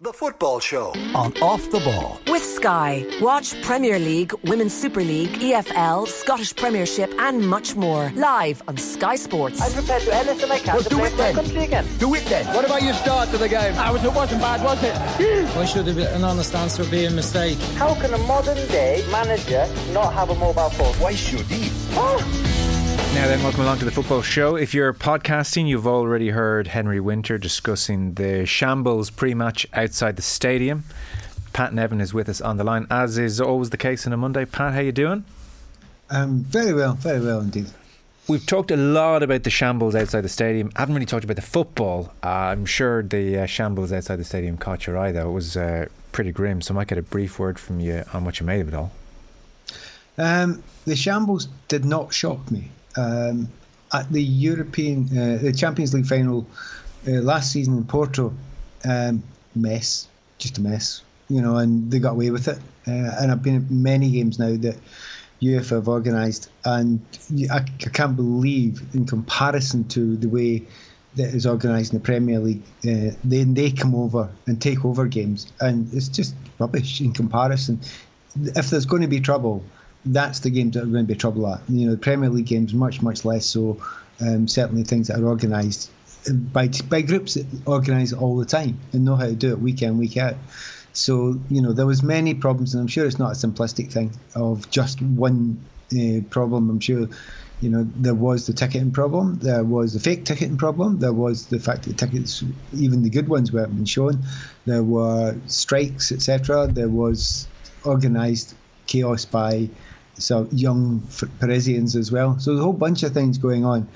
The Football Show on Off the Ball. With Sky. Watch Premier League, Women's Super League, EFL, Scottish Premiership, and much more. Live on Sky Sports. I'm prepared to do anything I can Well, to do play it then. country again. Do it then. What about your start to the game? I was, it wasn't bad, was it? Why should there be an honest answer be a mistake? How can a modern day manager not have a mobile phone? Why should he? Ah! Now then, welcome along to the football show. If you're podcasting, you've already heard Henry Winter discussing the shambles pre-match outside the stadium. Pat Nevin is with us on the line, as is always the case on a Monday. Pat, how you doing? Um, very well, very well indeed. We've talked a lot about the shambles outside the stadium. I haven't really talked about the football. Uh, I'm sure the uh, shambles outside the stadium caught your eye, though. It was uh, pretty grim. So I might get a brief word from you on what you made of it all. Um, the shambles did not shock me. Um, at the European, uh, the Champions League final uh, last season in Porto, um, mess, just a mess, you know, and they got away with it. Uh, and I've been at many games now that UEFA have organised, and I, I can't believe, in comparison to the way that is organised in the Premier League, uh, then they come over and take over games, and it's just rubbish in comparison. If there's going to be trouble, that's the games that are going to be trouble at. You know, the Premier League games much much less so. Um, certainly things that are organised by by groups that organise all the time and know how to do it week in week out. So you know there was many problems, and I'm sure it's not a simplistic thing of just one uh, problem. I'm sure you know there was the ticketing problem, there was the fake ticketing problem, there was the fact that tickets, even the good ones, weren't being shown. There were strikes, etc. There was organised chaos by some young Parisians as well. So there's a whole bunch of things going on.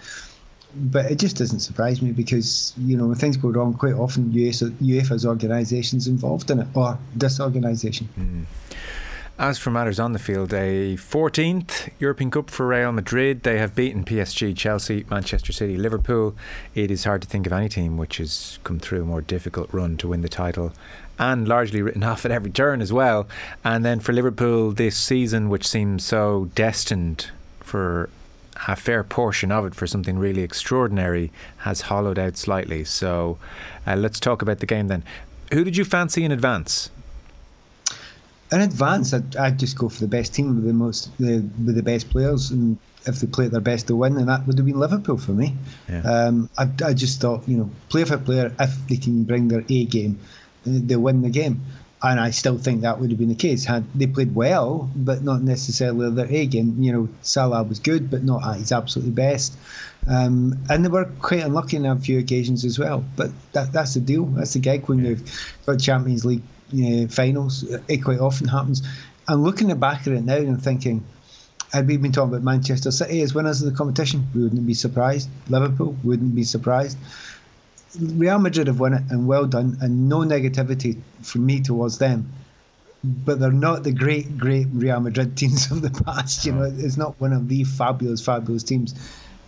But it just doesn't surprise me because, you know, when things go wrong, quite often UEFA, UEFA's organisations involved in it or disorganisation. Hmm. As for matters on the field, a 14th European Cup for Real Madrid. They have beaten PSG, Chelsea, Manchester City, Liverpool. It is hard to think of any team which has come through a more difficult run to win the title and largely written off at every turn as well. And then for Liverpool this season, which seems so destined for a fair portion of it for something really extraordinary, has hollowed out slightly. So uh, let's talk about the game then. Who did you fancy in advance? In advance, I'd, I'd just go for the best team with the most, the, with the best players, and if they play at their best, to win, and that would have been Liverpool for me. Yeah. Um, I, I just thought, you know, player for player, if they can bring their A game, they win the game. And I still think that would have been the case had they played well, but not necessarily their A game. You know, Salah was good, but not at his absolutely best. Um, and they were quite unlucky on a few occasions as well. But that, that's the deal. That's the gig when you've got Champions League know, finals. It quite often happens. I'm looking back at it now and thinking, had we been talking about Manchester City as winners of the competition, we wouldn't be surprised. Liverpool wouldn't be surprised. Real Madrid have won it, and well done, and no negativity from me towards them. But they're not the great, great Real Madrid teams of the past. You know, it's not one of the fabulous, fabulous teams.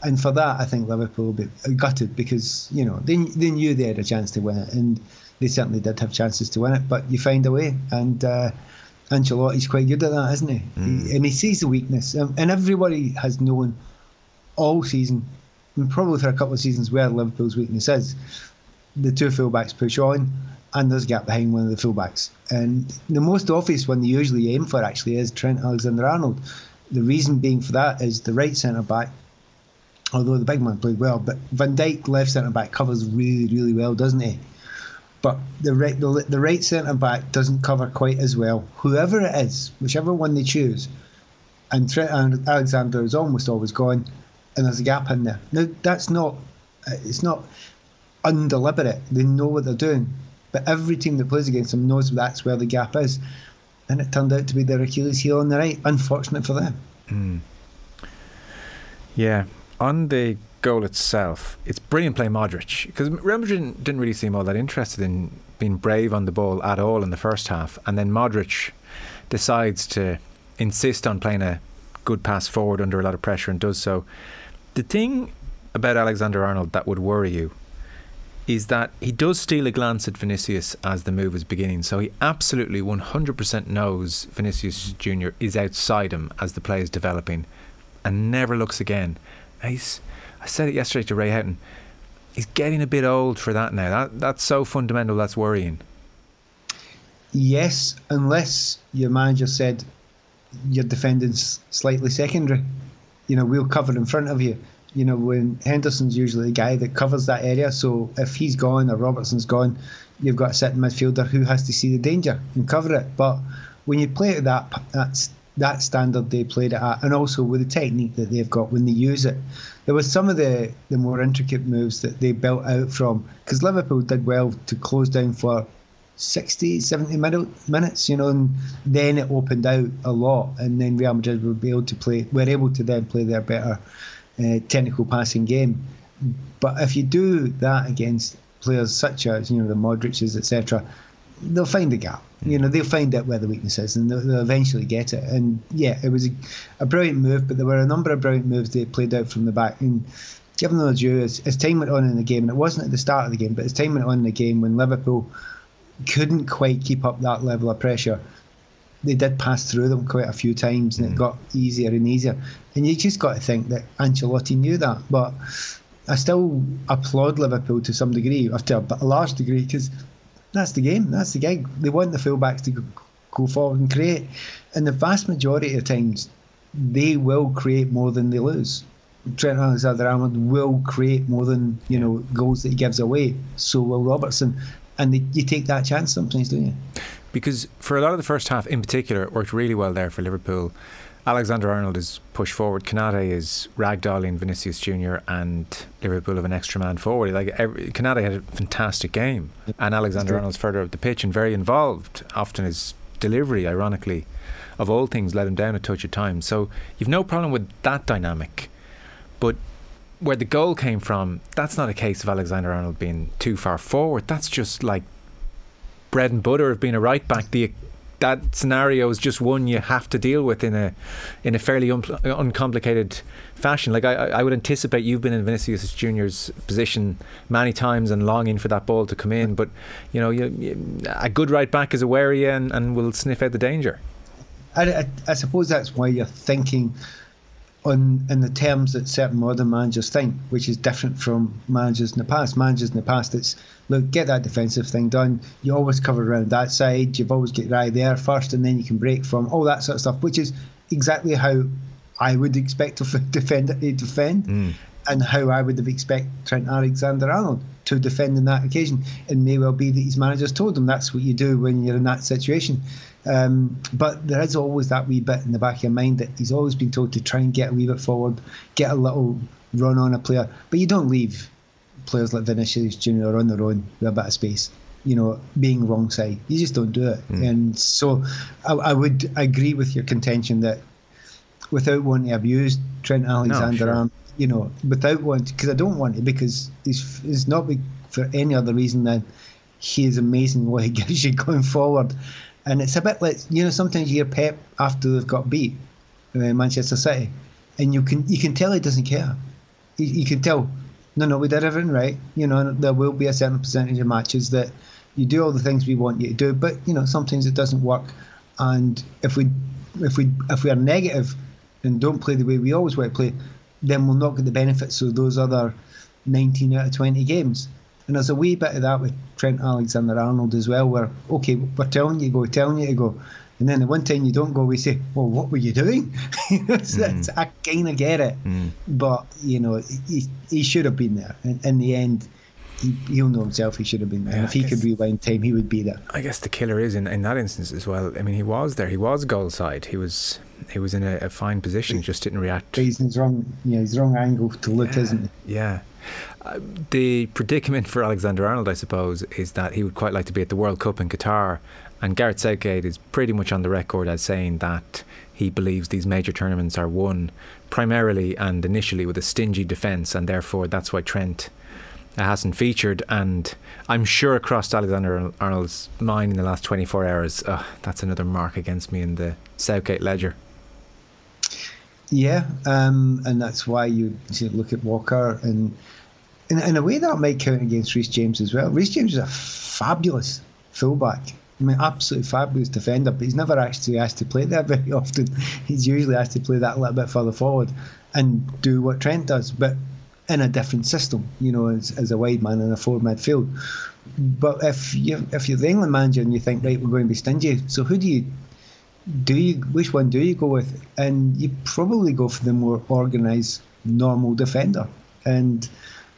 And for that, I think Liverpool will be gutted because you know they they knew they had a chance to win it, and they certainly did have chances to win it. But you find a way, and uh, Ancelotti's quite good at that, isn't he? he and he sees the weakness, um, and everybody has known all season, and probably for a couple of seasons, where Liverpool's weakness is. The two fullbacks push on, and there's a gap behind one of the fullbacks. And the most obvious one they usually aim for actually is Trent Alexander Arnold. The reason being for that is the right centre back, although the big man played well, but Van Dijk, left centre back, covers really, really well, doesn't he? But the right, the, the right centre back doesn't cover quite as well. Whoever it is, whichever one they choose, and Trent Alexander is almost always gone, and there's a gap in there. Now that's not, uh, it's not undeliberate. They know what they're doing, but every team that plays against them knows that's where the gap is, and it turned out to be their Achilles heel on the right. Unfortunate for them. Yeah, on the goal itself, it's brilliant play Modric because Real Madrid didn't really seem all that interested in being brave on the ball at all in the first half, and then Modric decides to insist on playing a good pass forward under a lot of pressure and does so. The thing about Alexander Arnold that would worry you is that he does steal a glance at Vinicius as the move is beginning. So he absolutely 100% knows Vinicius Jr. is outside him as the play is developing and never looks again. He's, I said it yesterday to Ray Houghton. He's getting a bit old for that now. That, that's so fundamental, that's worrying. yes, unless your manager said your defending's slightly secondary. You know, we'll cover in front of you. You know, when Henderson's usually the guy that covers that area. So if he's gone or Robertson's gone, you've got a sitting midfielder who has to see the danger and cover it. But when you play at that that's that standard they played it at, and also with the technique that they've got when they use it, there was some of the the more intricate moves that they built out from because Liverpool did well to close down for 60, 70 minutes, you know, and then it opened out a lot, and then Real Madrid were able to play, were able to then play their better uh, technical passing game. But if you do that against players such as, you know, the Modric's, etc., they'll find a gap. You know, they'll find out where the weakness is and they'll, they'll eventually get it. And yeah, it was a, a, brilliant move, but there were a number of brilliant moves they played out from the back. And given them due, as, as time went on in the game, and it wasn't at the start of the game, but as time went on in the game when Liverpool couldn't quite keep up that level of pressure. They did pass through them quite a few times, and mm. it got easier and easier. And you just got to think that Ancelotti knew that. But I still applaud Liverpool to some degree, or to a large degree, because that's the game, that's the gig. They want the fullbacks to go forward and create. And the vast majority of times, they will create more than they lose. Trent Alexander-Arnold will create more than you know goals that he gives away. So will Robertson and they, you take that chance sometimes, don't you? Because for a lot of the first half, in particular, it worked really well there for Liverpool. Alexander Arnold is pushed forward. Konate is ragdolling Vinicius Junior, and Liverpool have an extra man forward. Like every, Konate had a fantastic game, and Alexander Arnold's further up the pitch and very involved. Often his delivery, ironically, of all things, let him down a touch at times. So you've no problem with that dynamic, but where the goal came from, that's not a case of Alexander Arnold being too far forward. That's just like bread and butter of being a right back. The that scenario is just one you have to deal with in a in a fairly un- uncomplicated fashion. Like I, I would anticipate you've been in Vinicius Junior's position many times and longing for that ball to come in, but you know you, you, a good right back is aware of you and, and will sniff out the danger. I, I, I suppose that's why you're thinking on in the terms that certain modern managers think, which is different from managers in the past. Managers in the past, it's look, get that defensive thing done. You always cover around that side. You've always get right there first, and then you can break from all that sort of stuff, which is exactly how I would expect a defender to defend, mm. and how I would have expected Trent Alexander-Arnold to defend in that occasion. It may well be that his managers told him that's what you do when you're in that situation. Um, but there is always that wee bit in the back of your mind that he's always been told to try and get a wee bit forward, get a little run on a player. But you don't leave players like Vinicius Junior on their own with a bit of space. You know, being wrong side, you just don't do it. Mm. And so, I, I, would agree with your contention that without wanting to abuse Trent Alexander, no, sure. you know, without wanting, because I don't want it, because it's, it's not for any other reason than he is amazing what he gives you going forward. And it's a bit like you know sometimes you hear Pep after they've got beat uh, Manchester City, and you can you can tell he doesn't care. You, you, can tell, no, no, we did everything right. You know, there will be a certain percentage of matches that you do all the things we want you to do, but you know sometimes it doesn't work. And if we if we if we are negative and don't play the way we always want to play, then we'll not get the benefits of those other 19 out of 20 games. And there's a wee bit of that with Trent Alexander Arnold as well, where, okay, we're telling you to go, telling you to go. And then the one time you don't go, we say, well, what were you doing? mm. I kind of get it. Mm. But, you know, he, he should have been there. In, in the end, he, will know himself he should have been there. Yeah, if he guess, could rewind time, he would be there. I guess the killer is in, in that instance as well. I mean, he was there. He was goal side. He was he was in a, a fine position. Just didn't react. He's in his wrong. Yeah, his wrong angle to look, yeah, isn't he? Yeah. Uh, the predicament for Alexander Arnold, I suppose, is that he would quite like to be at the World Cup in Qatar. And Gareth Southgate is pretty much on the record as saying that he believes these major tournaments are won primarily and initially with a stingy defence, and therefore that's why Trent hasn't featured. And I'm sure across Alexander Arnold's mind in the last 24 hours, oh, that's another mark against me in the Southgate ledger. Yeah, um, and that's why you, you look at Walker and in, in a way that might count against Reece James as well. Reece James is a fabulous fullback. I mean, absolutely fabulous defender, but he's never actually asked to play there very often. He's usually asked to play that a little bit further forward and do what Trent does. But in a different system, you know, as, as a wide man in a forward midfield. But if you if you're the England manager and you think right, we're going to be stingy, so who do you do you which one do you go with? And you probably go for the more organised, normal defender, and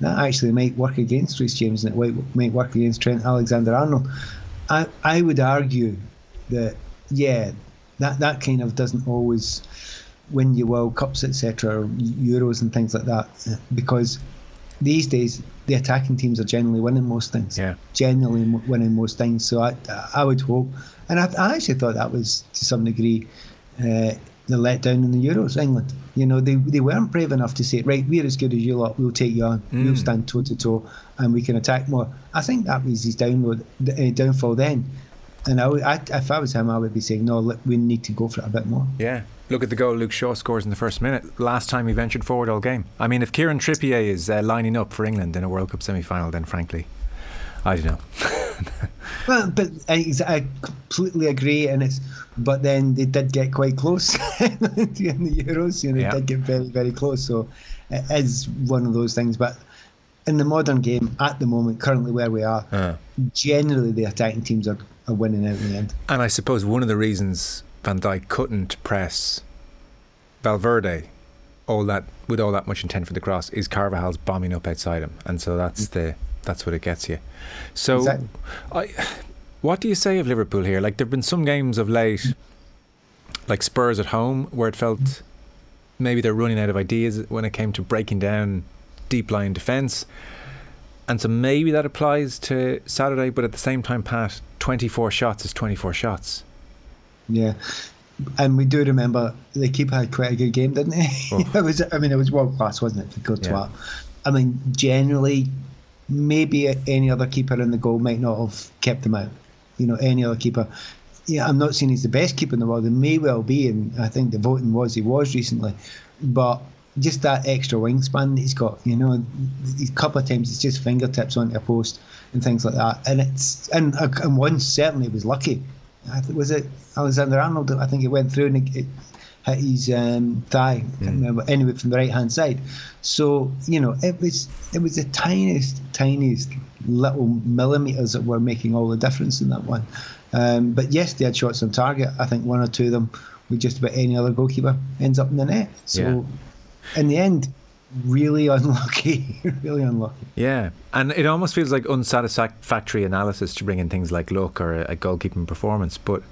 that actually might work against James and it might, work against Trent Alexander-Arnold. I I would argue that yeah, that that kind of doesn't always win you World Cups, etc., Euros and things like that, because these days the attacking teams are generally winning most things. Yeah. Generally winning most things. So I, I would hope, and I, I actually thought that was to some degree uh, the letdown in the Euros. England, you know, they they weren't brave enough to say, right, we're as good as you lot. We'll take you on. Mm. We'll stand toe to toe, and we can attack more. I think that was his download, uh, downfall then. And I, would, I, if I was him, I would be saying, no, look, we need to go for it a bit more. Yeah. Look at the goal Luke Shaw scores in the first minute. Last time he ventured forward all game. I mean, if Kieran Trippier is uh, lining up for England in a World Cup semi final, then frankly, I don't know. well, but I, I, completely agree, and it's. But then they did get quite close in the Euros. You know, Yeah. they did get very, very close. So it is one of those things. But in the modern game, at the moment, currently where we are, Uh. generally the attacking teams are, are winning out in the end. And I suppose one of the reasons Van Dijk couldn't press Valverde all that with all that much intent for the cross is Carvajal's bombing up outside him, and so that's the that's what it gets you. So, Exactly. I, what do you say of Liverpool here? Like there've been some games of late, like Spurs at home, where it felt maybe they're running out of ideas when it came to breaking down deep line defence. And so maybe that applies to Saturday, but at the same time, Pat, 24 shots is 24 shots. Yeah. And we do remember the keeper had quite a good game, didn't he? Oh. it was, I mean, it was world class, wasn't it, for Courtois? Yeah. I mean, generally, maybe any other keeper in the goal might not have kept him out. You know, any other keeper. Yeah, I'm not saying he's the best keeper in the world. He may well be, and I think the voting was he was recently. But just that extra wingspan that he's got, you know, a couple of times it's just fingertips onto a post and things like that. And it's and and once certainly was lucky. Was it Alexander Arnold? I think it went through and it, it hit his um, thigh. Remember. Anyway, from the right hand side. So you know, it was it was the tiniest, tiniest little millimeters that were making all the difference in that one. Um, but yes, they had shots on target. I think one or two of them with just about any other goalkeeper ends up in the net. So in the end, really unlucky. really unlucky. Yeah, and it almost feels like unsatisfactory analysis to bring in things like luck or a, a goalkeeping performance. But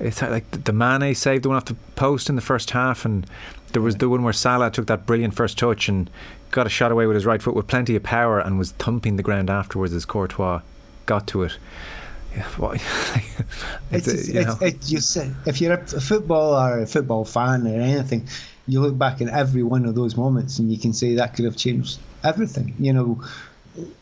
it's like the- Mane saved the one off the post in the first half, and there was the one where Salah took that brilliant first touch and got a shot away with his right foot with plenty of power and was thumping the ground afterwards as Courtois got to it. Yeah, what, It's, it's, uh, a- it's, you know, it's, you say, if you're a footballer or a football fan or anything, you look back at every one of those moments and you can say that could have changed everything. You know,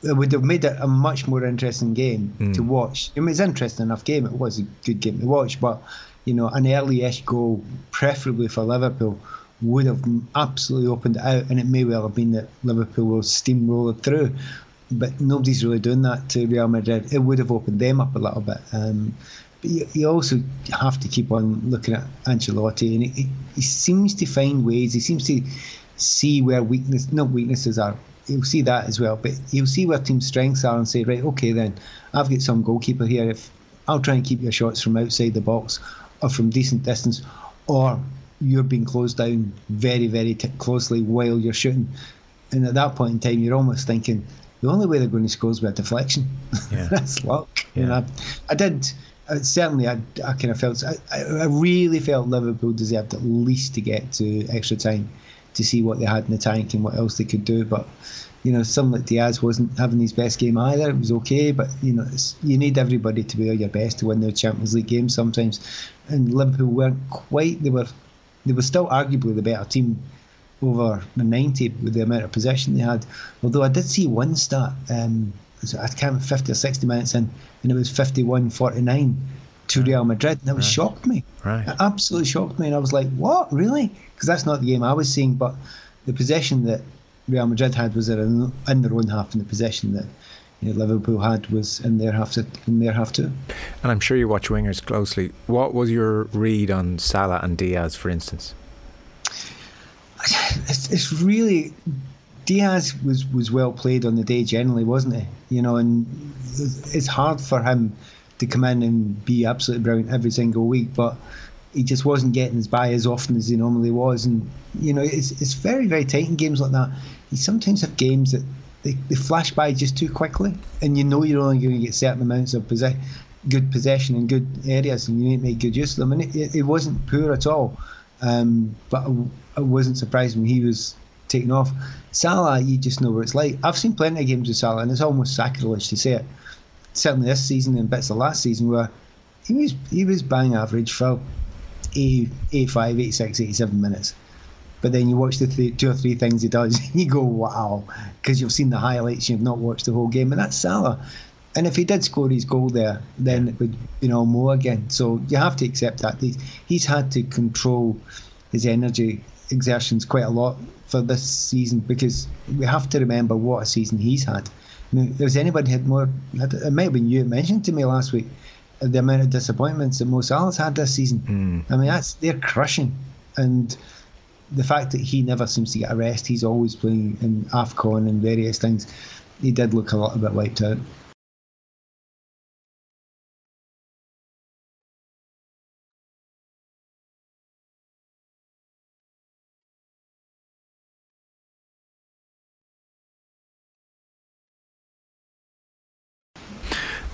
it would have made it a much more interesting game Mm. to watch. I mean, it's an interesting enough game. It was a good game to watch, but you know, an early-ish goal, preferably for Liverpool, would have absolutely opened it out, and it may well have been that Liverpool will steamroll it through. But nobody's really doing that to Real Madrid. It would have opened them up a little bit. Um, but you, you also have to keep on looking at Ancelotti, and he, he, seems to find ways. He seems to see where weakness, not weaknesses are. He'll see that as well, but he'll see where team strengths are and say, right, okay, then I've got some goalkeeper here. If I'll try and keep your shots from outside the box or from decent distance, or you're being closed down very, very t- closely while you're shooting. And at that point in time, you're almost thinking the only way they're going to score is with a deflection. Yeah. That's luck. Yeah. Know, I, I did. Certainly, I, I kind of felt. I, I really felt Liverpool deserved at least to get to extra time to see what they had in the tank and what else they could do. But you know, someone like Diaz wasn't having his best game either. It was okay, but you know, you need everybody to be at your best to win the Champions League games sometimes. And Liverpool weren't quite. They were. They were still arguably the better team over the 90 with the amount of possession they had. Although I did see one stat, um, it- I can't remember 50 or 60 minutes in, and it was 51 49 to Real Madrid, and that was shocked me. Right. It absolutely shocked me, and I was like, what, really? Because that's not the game I was seeing, but the possession that Real Madrid had was in, in their own half, and the possession that you know, Liverpool had was in their half, to, in their half too. and I'm sure you watch wingers closely. What was your read on Salah and Diaz, for instance? it's, it's really Diaz was, was well played on the day generally, wasn't he? You know, and it's hard for him to come in and be absolutely brilliant every single week, but he just wasn't getting his by as often as he normally was. And, you know, it's, it's very, very tight in games like that. You sometimes have games that they, they flash by just too quickly, and you know you're only going to get certain amounts of possession good possession in good areas and you need to make good use of them. And it, it wasn't poor at all. Um, but I, I, wasn't surprised when he was taken off. Salah, you just know what it's like. I've seen plenty of games with Salah, and it's almost sacrilege to say it. Certainly this season and bits of last season where he was he was bang average for 80, 85, 86, 87 minutes. But then you watch the th- two or three things he does, and you go, wow, because you've seen the highlights, you've not watched the whole game. And that's Salah. And if he did score his goal there, then it would, you know, more again. So you have to accept that. He's, he's had to control his energy exertions quite a lot for this season because we have to remember what a season he's had. I mean, if there's anybody had more, it might have been you mentioned to me last week the amount of disappointments that Mo Salah's had this season. Mm. I mean, that's they're crushing, and the fact that he never seems to get a rest, he's always playing in Afcon and various things. He did look a little bit wiped out.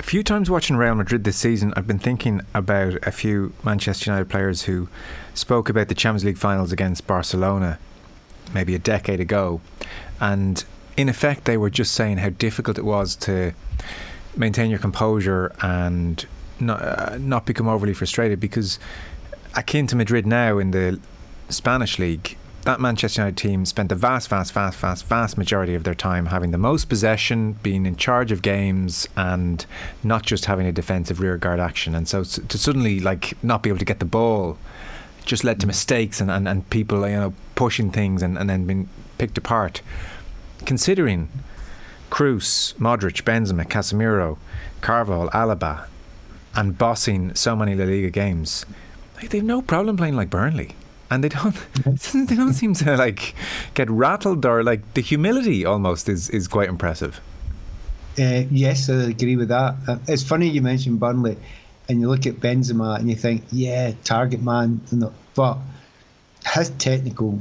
Few times watching Real Madrid this season, I've been thinking about a few Manchester United players who spoke about the Champions League finals against Barcelona maybe a decade ago. And in effect, they were just saying how difficult it was to maintain your composure and not, uh, not become overly frustrated because, akin to Madrid now in the Spanish league, that Manchester United team spent the vast, vast, vast, vast, vast majority of their time having the most possession, being in charge of games, and not just having a defensive rearguard action. And so to suddenly like not be able to get the ball just led to mistakes and, and, and people you know pushing things and, and then being picked apart. Considering Kroos, Modric, Benzema, Casemiro, Carvajal, Alaba, and bossing so many La Liga games, like, they have no problem playing like Burnley and they don't they don't seem to like get rattled or like the humility almost is is quite impressive. Uh, yes, I agree with that. Uh, it's funny you mentioned Burnley, and you look at Benzema and you think, yeah, target man, but his technical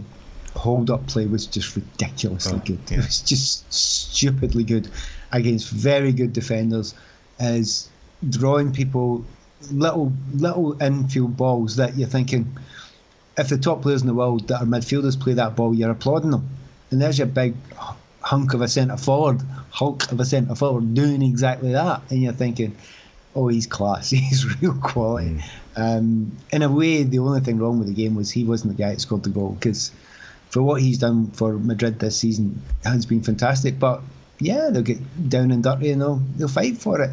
hold up play was just ridiculously oh, good. Yeah. It was just stupidly good against very good defenders, as drawing people little little infield balls that you're thinking if the top players in the world that are midfielders play that ball, you're applauding them. And there's your big hunk of a centre forward, hulk of a centre forward doing exactly that. And you're thinking, oh, he's class, he's real quality. Mm. Um, in a way, the only thing wrong with the game was he wasn't the guy that scored the goal because for what he's done for Madrid this season has been fantastic. But yeah, they'll get down and dirty and they'll, they'll fight for it.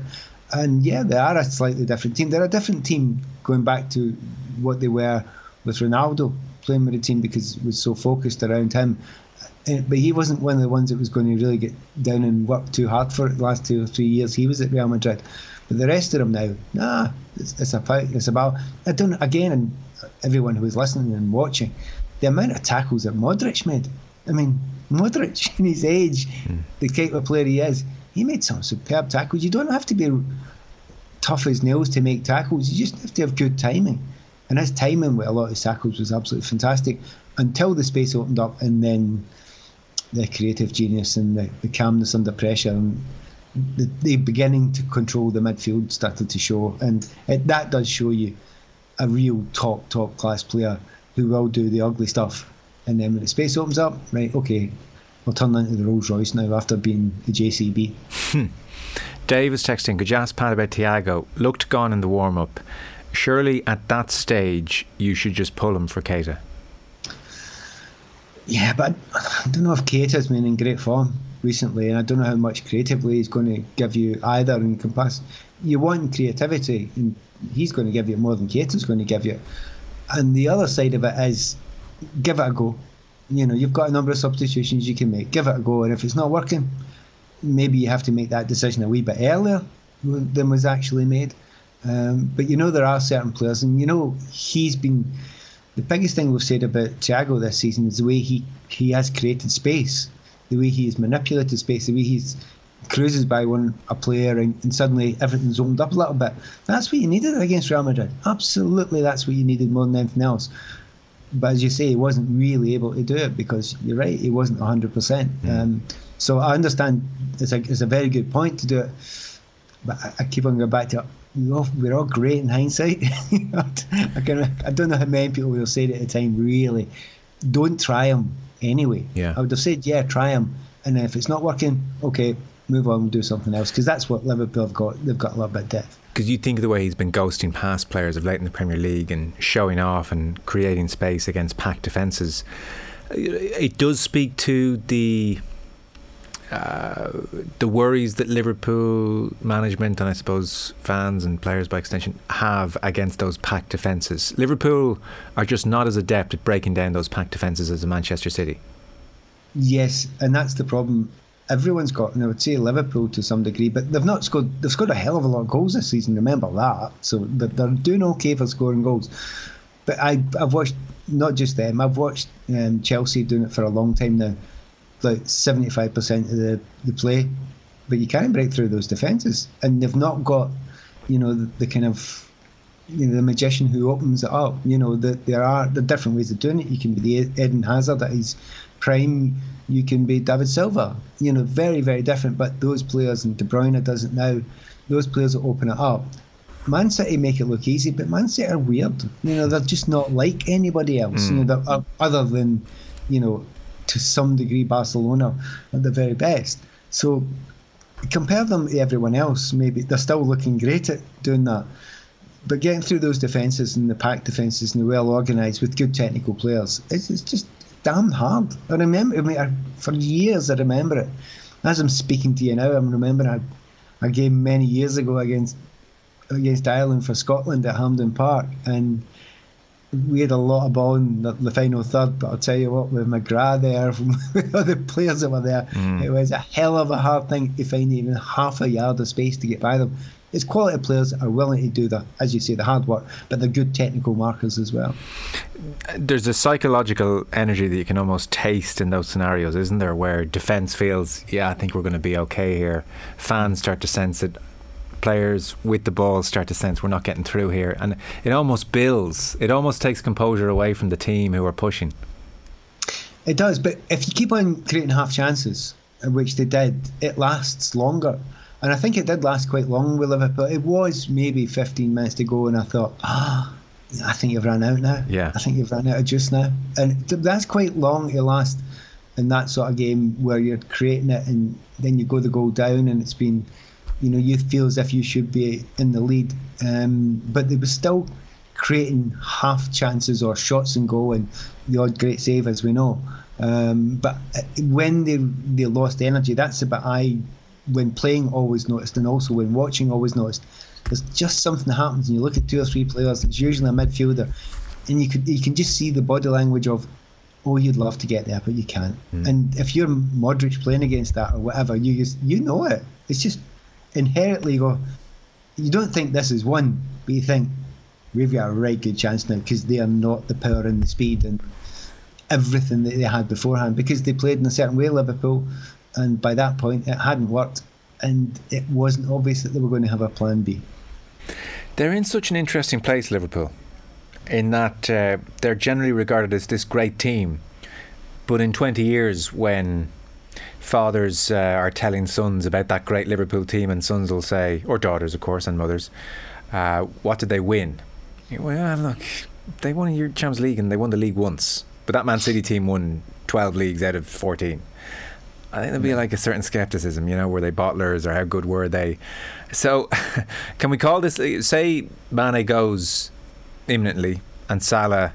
And yeah, they are a slightly different team. They're a different team going back to what they were with Ronaldo playing with the team because it was so focused around him. Uh, but he wasn't one of the ones that was going to really get down and work too hard for it the last two or three years. He was at Real Madrid. But the rest of them now, nah, it's, it's about, it's about, I don't, again, and everyone who was listening and watching, the amount of tackles that Modric made. I mean, Modric, in his age, mm. the type of player he is, he made some superb tackles. You don't have to be tough as nails to make tackles. You just have to have good timing. And his timing with a lot of tackles was absolutely fantastic until the space opened up and then the creative genius and the, the calmness under pressure and the, the, beginning to control the midfield started to show. And it, that does show you a real top, top class player who will do the ugly stuff. And then when the space opens up, right, okay, I'll turn into the Rolls Royce now after being the JCB. Hmm. Dave is texting, ask Pat about Thiago? Looked gone in the warm up surely at that stage you should just pull him for Keita. Yeah, but I don't know if Keita's been in great form recently, and I don't know how much creatively he's going to give you either in comparison. You want creativity, and he's going to give you more than Keita's going to give you. And the other side of it is give it a go. You know, you've got a number of substitutions you can make. Give it a go, and if it's not working, maybe you have to make that decision a wee bit earlier than was actually made. Um, but you know there are certain players, and you know he's been the biggest thing we've said about Thiago this season is the way he he has created space. the way he's manipulated space, the way he's cruises by one a player and, and, suddenly everything's opened up a little bit. That's what you needed against Real Madrid. Absolutely, that's what you needed more than anything else. But as you say, he wasn't really able to do it because you're right, he wasn't 100%. Mm. Um, so I understand it's a, it's a very good point to do it. But I, I keep on going back to it. We're all, we're all great in hindsight. I, can, I don't know how many people will say it at the time, really. Don't try him anyway. Yeah. I would have said, yeah, try him. And if it's not working, okay, move on and do something else because that's what Liverpool have got. They've got a little bit of depth. Because you think of the way he's been ghosting past players of late in the Premier League and showing off and creating space against packed defences. It does speak to the the worries that Liverpool management and I suppose fans and players by extension have against those packed defences. Liverpool are just not as adept at breaking down those packed defences as Manchester City. Yes, and that's the problem everyone's got, and I would say Liverpool to some degree, but they've not scored. They've scored a hell of a lot of goals this season. Remember that. So they're doing okay for scoring goals. But I, I've watched not just them. I've watched um, Chelsea doing it for a long time now. Like seventy-five percent of the, the play, but you can't break through those defences, and they've not got, you know, the, the kind of you know, the magician who opens it up. You know, that there are the different ways of doing it. You can be the Eden Hazard that is prime you can be David Silva. You know, very, very different. But those players, and De Bruyne does it now, those players that open it up. Man City make it look easy, but Man City are weird. You know, they're just not like anybody else. Mm. You know, uh, other than, you know, to some degree Barcelona at the very best. So compare them to everyone else. Maybe they're still looking great at doing that. But getting through those defences and the packed defences and the well organised with good technical players, it's, it's just damn hard. I remember, I mean, I, for years I remember it. As I'm speaking to you now, I'm remembering a, a game many years ago against against Ireland for Scotland at Hampden Park, and we had a lot of ball in the, the final third. But I'll tell you what, with McGrath there, from the players that were there, mm. it was a hell of a hard thing to find even half a yard of space to get by them it's quality players that are willing to do the, as you say, the hard work, but they're good technical markers as well. There's a psychological energy that you can almost taste in those scenarios, isn't there? Where defence feels, yeah, I think we're going to be okay here. Fans start to sense it. Players with the ball start to sense we're not getting through here, and it almost builds. It almost takes composure away from the team who are pushing. It does, but if you keep on creating half chances, which they did, it lasts longer. And I think it did last quite long with Liverpool. It was maybe 15 minutes to go, and I thought, ah, oh, I think you've run out now. Yeah. I think you've run out of juice now. And that's quite long to last in that sort of game where you're creating it and then you go the goal down and it's been, you know, you feel as if you should be in the lead. Um, but they were still creating half chances or shots and goal and the odd great save, as we know. Um, but uh, when they they lost energy, that's about I when playing always noticed and also when watching always noticed there's just something that happens and you look at two or three players it's usually a midfielder and you could you can just see the body language of oh you'd love to get there but you can't mm. and if you're Modric playing against that or whatever you just you know it it's just inherently go you don't think this is one but you think we've got a right good chance now because they are not the power and the speed and everything that they had beforehand because they played in a certain way Liverpool and by that point it hadn't worked, and it wasn't obvious that they were going to have a plan B. They're in such an interesting place, Liverpool, in that uh, they're generally regarded as this great team, but in 20 years, when fathers uh, are telling sons about that great Liverpool team, and sons will say, or daughters, of course, and mothers, uh, what did they win? Well, look, they won a Champions League and they won the league once, but that Man City team won 12 leagues out of 14. I think there'll be like a certain skepticism, you know, were they bottlers or how good were they? So, can we call this? Say Mane goes imminently and Salah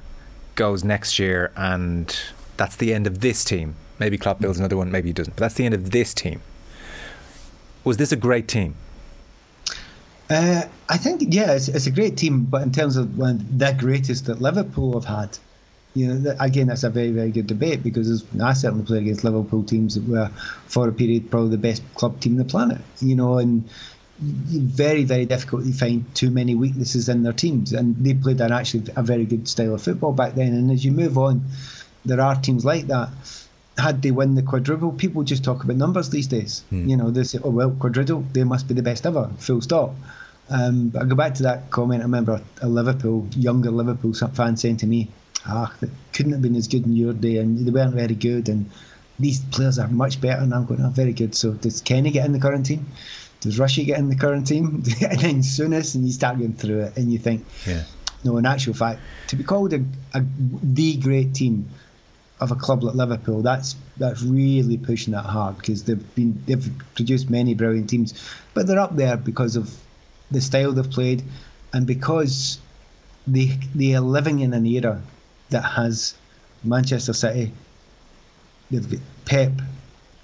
goes next year, and that's the end of this team. Maybe Klopp builds another one, maybe he doesn't, but that's the end of this team. Was this a great team? Uh, I think yeah, it's, it's, a great team, but in terms of one the greatest that Liverpool have had, you know, again, that's a very, very good debate because I certainly played against Liverpool teams that were, for a period, probably the best club team on the planet. You know, and very, very difficult to find too many weaknesses in their teams. And they played an actually a very good style of football back then. And as you move on, there are teams like that. Had they won the quadruple, people just talk about numbers these days. Hmm. You know, they say, "Oh well, quadruple, they must be the best ever." Full stop. Um, but I go back to that comment. I remember a Liverpool, younger Liverpool fan saying to me, "Ah, they couldn't have been as good in your day, and they weren't very good." And these players are much better, and I'm going, "Oh, very good." So does Kenny get in the current team? Does Rushy get in the current team? and then Souness, and you start going through it, and you think, Yeah. no, in actual fact, to be called a, a the great team of a club like Liverpool, that's that's really pushing that hard because they've been they've produced many brilliant teams, but they're up there because of the style they've played, and because they they are living in an era that has Manchester City, they've got Pep,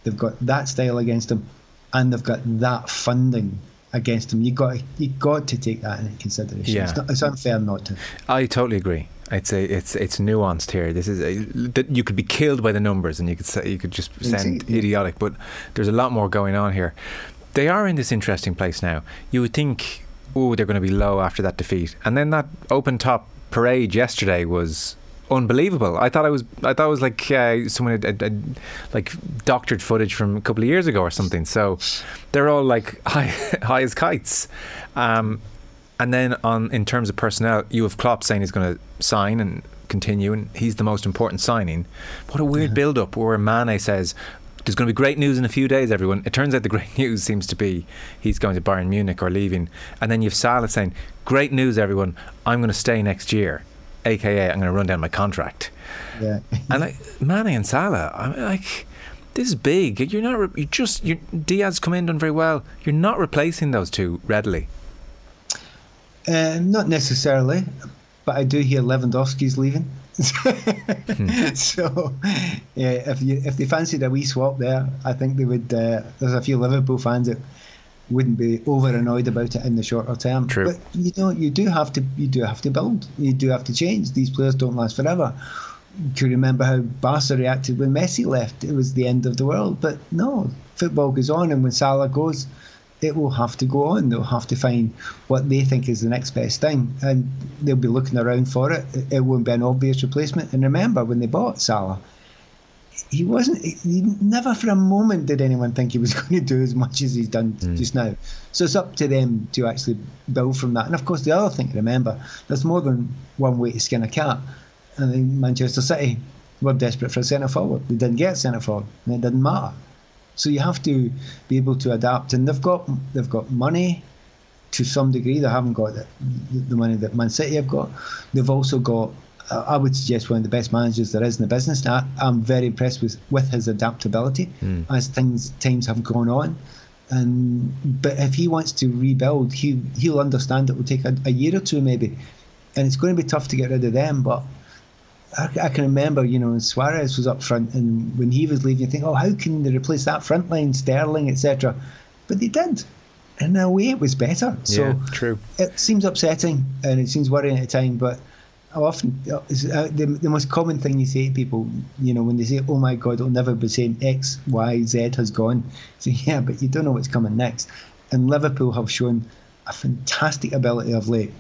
they've got that style against them, and they've got that funding against them. You got you got to take that into consideration. Yeah. It's, not, it's unfair not to. I totally agree. I'd say it's it's nuanced here. This is a, that you could be killed by the numbers, and you could say you could just sound Indeed, idiotic, but there's a lot more going on here. They are in this interesting place now. You would think, oh, they're going to be low after that defeat, and then that open top parade yesterday was unbelievable. I thought I was I thought it was like uh, someone had, had, had like doctored footage from a couple of years ago or something. So they're all like high high as kites. Um, and then on in terms of personnel, you have Klopp saying he's going to sign and continue, and he's the most important signing. What a weird build up where Mane says. There's going to be great news in a few days, everyone. It turns out the great news seems to be he's going to Bayern Munich or leaving. And then you've Salah saying, Great news, everyone. I'm going to stay next year, aka I'm going to run down my contract. Yeah. And like Mane and Salah, I mean, like this is big. You're not. Re- you just. you Diaz come in done very well. You're not replacing those two readily. Uh, not necessarily, but I do hear Lewandowski's leaving. So, yeah, if you if they fancied a wee swap there, I think they would. Uh, there's a few Liverpool fans that wouldn't be over annoyed about it in the shorter term. True. But you know, you do have to you do have to build. You do have to change. These players don't last forever. Can you remember how Barca reacted when Messi left? It was the end of the world. But no, football goes on, and when Salah goes, it will have to go on. They'll have to find what they think is the next best thing, and they'll be looking around for it. It- won't be an obvious replacement. And remember, when they bought Salah, he wasn't. He never for a moment did anyone think he was going to do as much as he's done hmm. just now. So it's up to them to actually build from that. And of course, the other thing to remember, there's more than one way to skin a cat. And Manchester City were desperate for a centre forward. They didn't get a centre forward, and it didn't matter. So you have to be able to adapt, and they've got they've got money to some degree. They haven't got the, the money that Man City have got. They've also got, uh, I would suggest, one of the best managers there is in the business. Now, I'm very impressed with with his adaptability as things times have gone on. And but if he wants to rebuild, he he'll understand it will take a, a year or two maybe, and it's going to be tough to get rid of them. But I, I can remember, you know, when Suarez was up front, and when he was leaving, you think, oh, how can they replace that front line, Sterling, etc. But they did, and in a way, it was better. So Yeah, true. It seems upsetting, and it seems worrying at the time, but. I often, uh, the, the most common thing you say to people, you know, when they say, "Oh my God, it'll never be the same." X, Y, Z has gone. So yeah, but you don't know what's coming next. And Liverpool have shown a fantastic ability of late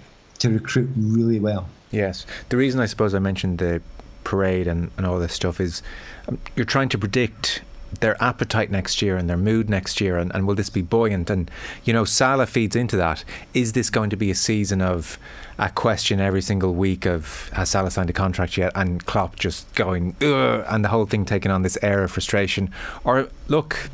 to recruit really well. Yes. The reason I suppose I mentioned the parade and, and all this stuff is um, you're trying to predict their appetite next year and their mood next year and, and will this be buoyant and you know Salah feeds into that is this going to be a season of a question every single week of has Salah signed a contract yet and Klopp just going and the whole thing taking on this air of frustration or look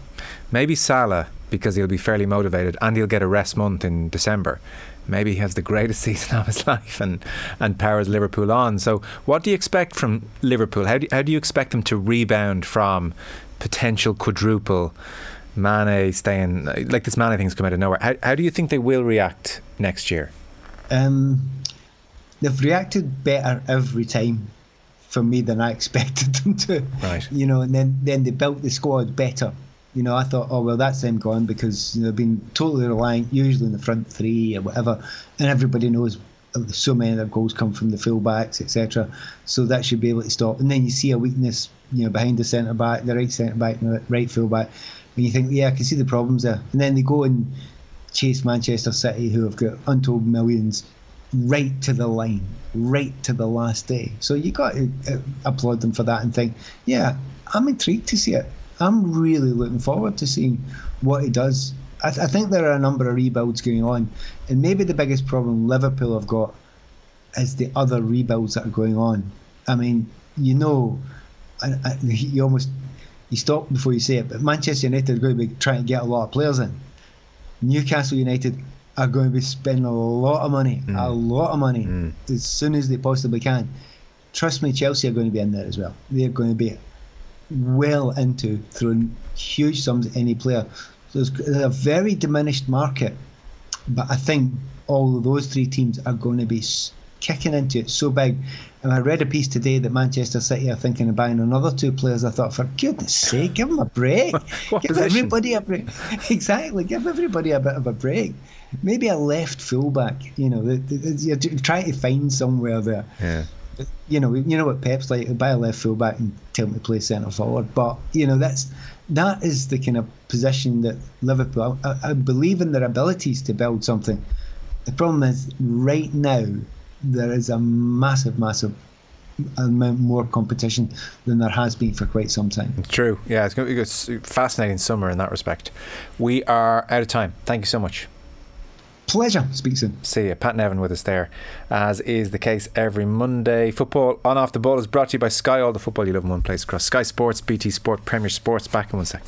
maybe Salah because he'll be fairly motivated and he'll get a rest month in December maybe he has the greatest season of his life and, and powers Liverpool on. So, what do you expect from Liverpool? How do, how do you expect them to rebound from potential quadruple? Mane staying like this Mane thing's come out of nowhere. How, how do you think they will react next year? Um, they've reacted better every time for me than I expected them to. Right. You know, and then then they built the squad better. You know, I thought, oh well, that's them gone because you know, they've been totally reliant, usually in the front three or whatever, and everybody knows so many of their goals come from the fullbacks, etc. So that should be able to stop. And then you see a weakness, you know, behind the centre back, the right centre back, the right fullback, and you think, yeah, I can see the problems there. And then they go and chase Manchester City, who have got untold millions right to the line, right to the last day. So you got to uh, applaud them for that and think, yeah, I'm intrigued to see it. I'm really looking forward to seeing what he does. I, th- I think there are a number of rebuilds going on, and maybe the biggest problem Liverpool have got is the other rebuilds that are going on. I mean, you know, I, I, you almost you stop before you say it, but Manchester United are going to be trying to get a lot of players in. Newcastle United are going to be spending a lot of money, mm. a lot of money, mm. as soon as they possibly can. Trust me, Chelsea are going to be in there as well. They're going to be well into throwing huge sums at any player. So it's a very diminished market, but I think all of those three teams are going to be kicking into it so big. And I read a piece today that Manchester City are thinking of buying another two players. I thought, for goodness sake, give them a break. give position? everybody a break. exactly, give everybody a bit of a break. Maybe a left fullback. You know, you're trying to find somewhere there. Yeah. You know, you know what Pep's like. Buy a left fullback and tell him to play centre forward. But you know, that's that is the kind of position that Liverpool. I, I believe in their abilities to build something. The problem is right now there is a massive, massive amount more competition than there has been for quite some time. True. Yeah, it's going to be a fascinating summer in that respect. We are out of time. Thank you so much. Pleasure. Speak soon. See you. Pat Nevin with us there, as is the case every Monday. Football on off the ball is brought to you by Sky. All the football you love in one place across Sky Sports, BT Sport, Premier Sports. Back in one sec.